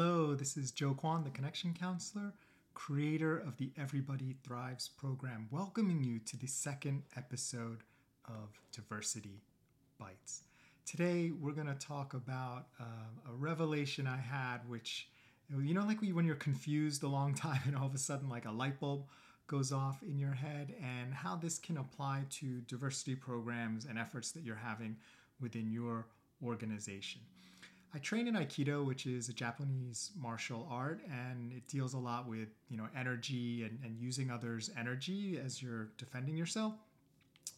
Hello, this is Joe Kwan, the Connection Counselor, creator of the Everybody Thrives program, welcoming you to the second episode of Diversity Bites. Today, we're going to talk about uh, a revelation I had, which, you know, like when you're confused a long time and all of a sudden, like a light bulb goes off in your head, and how this can apply to diversity programs and efforts that you're having within your organization. I train in Aikido, which is a Japanese martial art, and it deals a lot with you know energy and, and using others' energy as you're defending yourself.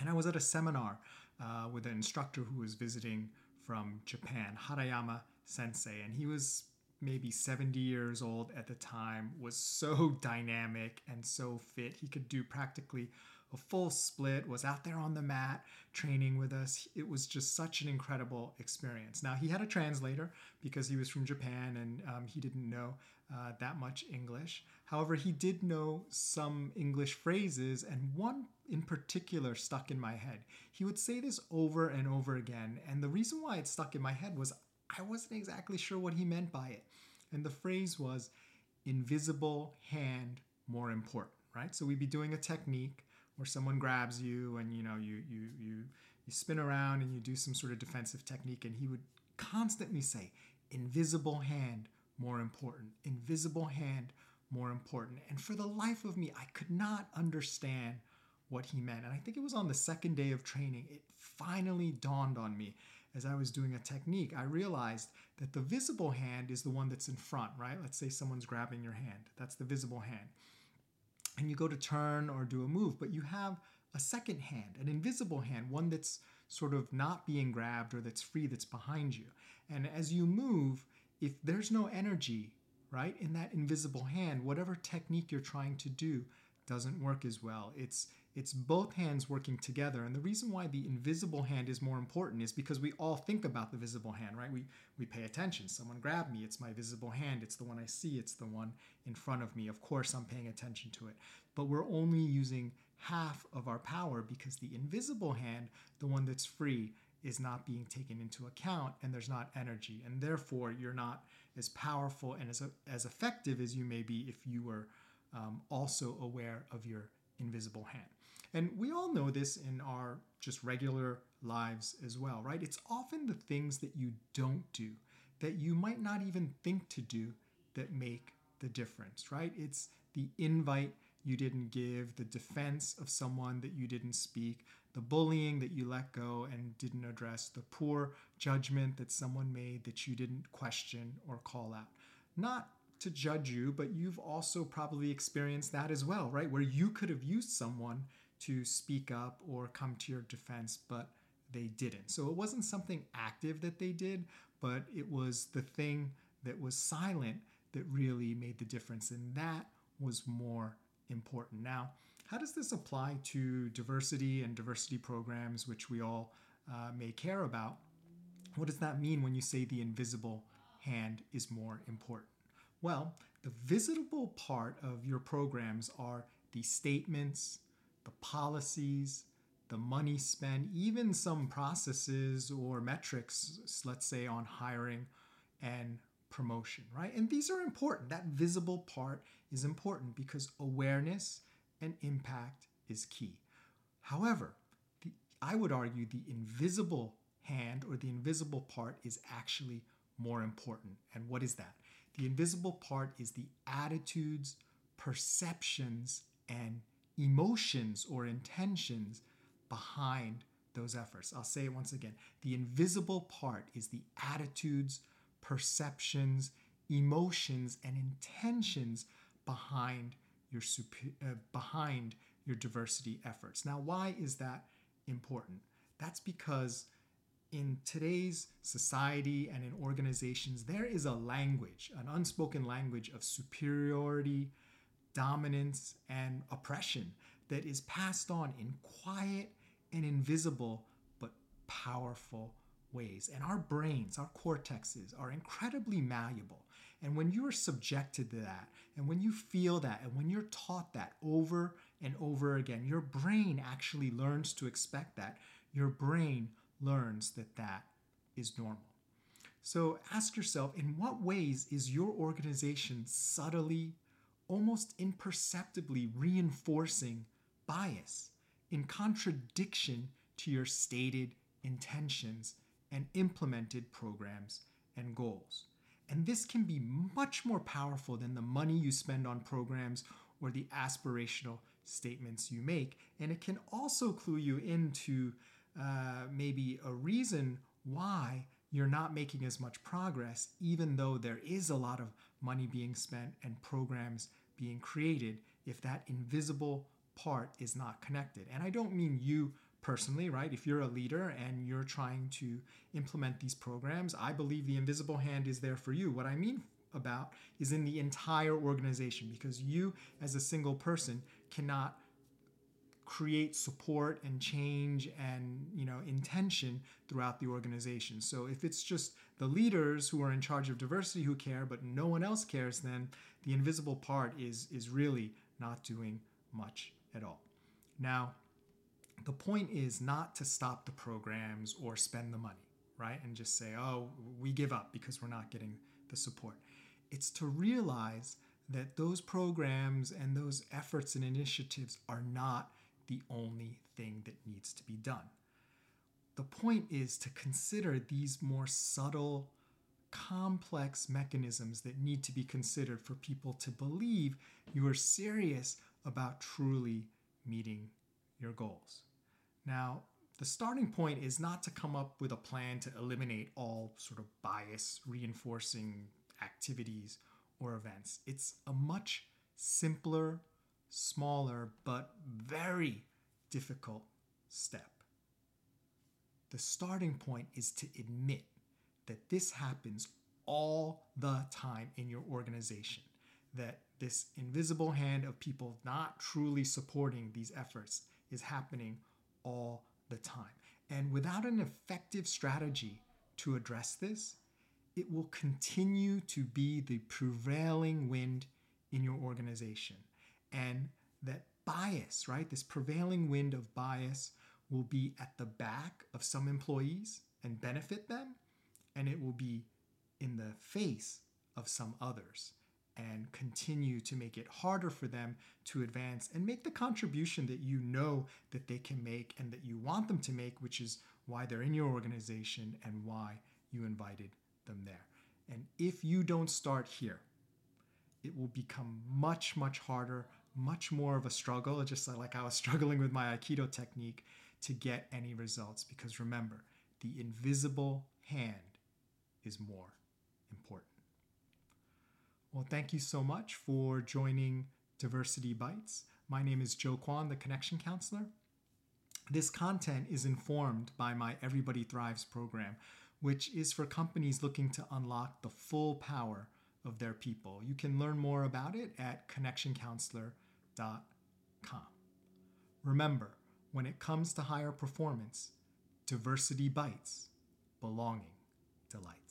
And I was at a seminar uh, with an instructor who was visiting from Japan, Harayama Sensei, and he was maybe 70 years old at the time, was so dynamic and so fit. He could do practically a full split, was out there on the mat training with us. It was just such an incredible experience. Now, he had a translator because he was from Japan and um, he didn't know uh, that much English. However, he did know some English phrases, and one in particular stuck in my head. He would say this over and over again, and the reason why it stuck in my head was I wasn't exactly sure what he meant by it. And the phrase was invisible hand more important, right? So we'd be doing a technique where someone grabs you and you know you you you you spin around and you do some sort of defensive technique and he would constantly say invisible hand more important. Invisible hand more important. And for the life of me I could not understand what he meant. And I think it was on the second day of training it finally dawned on me as I was doing a technique. I realized that the visible hand is the one that's in front right? Let's say someone's grabbing your hand. That's the visible hand and you go to turn or do a move, but you have a second hand, an invisible hand, one that's sort of not being grabbed or that's free, that's behind you. And as you move, if there's no energy, right, in that invisible hand, whatever technique you're trying to do doesn't work as well. It's it's both hands working together. And the reason why the invisible hand is more important is because we all think about the visible hand, right? We we pay attention. Someone grabbed me, it's my visible hand, it's the one I see, it's the one in front of me. Of course, I'm paying attention to it. But we're only using half of our power because the invisible hand, the one that's free, is not being taken into account and there's not energy. And therefore, you're not as powerful and as, as effective as you may be if you were um, also aware of your invisible hand. And we all know this in our just regular lives as well, right? It's often the things that you don't do that you might not even think to do that make the difference, right? It's the invite you didn't give, the defense of someone that you didn't speak, the bullying that you let go and didn't address, the poor judgment that someone made that you didn't question or call out. Not to judge you, but you've also probably experienced that as well, right? Where you could have used someone to speak up or come to your defense, but they didn't. So it wasn't something active that they did, but it was the thing that was silent that really made the difference. And that was more important. Now, how does this apply to diversity and diversity programs, which we all uh, may care about? What does that mean when you say the invisible hand is more important? Well, the visible part of your programs are the statements, the policies, the money spent, even some processes or metrics, let's say on hiring and promotion, right? And these are important. That visible part is important because awareness and impact is key. However, the, I would argue the invisible hand or the invisible part is actually more important. And what is that? The invisible part is the attitudes, perceptions, and emotions or intentions behind those efforts. I'll say it once again. The invisible part is the attitudes, perceptions, emotions, and intentions behind your super, uh, behind your diversity efforts. Now, why is that important? That's because in today's society and in organizations, there is a language, an unspoken language of superiority, dominance, and oppression that is passed on in quiet and invisible but powerful ways. And our brains, our cortexes, are incredibly malleable. And when you are subjected to that, and when you feel that, and when you're taught that over and over again, your brain actually learns to expect that. Your brain learns that that is normal. So ask yourself in what ways is your organization subtly, almost imperceptibly reinforcing bias in contradiction to your stated intentions and implemented programs and goals? And this can be much more powerful than the money you spend on programs or the aspirational statements you make. And it can also clue you into uh, maybe a reason why you're not making as much progress, even though there is a lot of money being spent and programs being created, if that invisible part is not connected. And I don't mean you personally, right? If you're a leader and you're trying to implement these programs, I believe the invisible hand is there for you. What I mean about is in the entire organization because you as a single person cannot create support and change and you know intention throughout the organization. So if it's just the leaders who are in charge of diversity who care but no one else cares then the invisible part is is really not doing much at all. Now the point is not to stop the programs or spend the money right? And just say oh we give up because we're not getting the support. It's to realize that those programs and those efforts and initiatives are not the only thing that needs to be done. The point is to consider these more subtle, complex mechanisms that need to be considered for people to believe you are serious about truly meeting your goals. Now, the starting point is not to come up with a plan to eliminate all sort of bias reinforcing activities or events. It's a much simpler, smaller, but very difficult step. The starting point is to admit that this happens all the time in your organization, that this invisible hand of people not truly supporting these efforts is happening all the time. And without an effective strategy to address this, it will continue to be the prevailing wind in your organization. And that bias, right, this prevailing wind of bias will be at the back of some employees and benefit them, and it will be in the face of some others and continue to make it harder for them to advance and make the contribution that you know that they can make and that you want them to make, which is why they're in your organization and why you invited them there. And if you don't start here, it will become much, much harder, much more of a struggle, just like I was struggling with my Aikido technique to get any results. Because remember, the invisible hand is more important. Well, thank you so much for joining Diversity Bites. My name is Joe Kwan, the Connection Counselor. This content is informed by my Everybody Thrives program, which is for companies looking to unlock the full power of their people. You can learn more about it at connectioncounselor.com. Remember, when it comes to higher performance, diversity bites, belonging delights.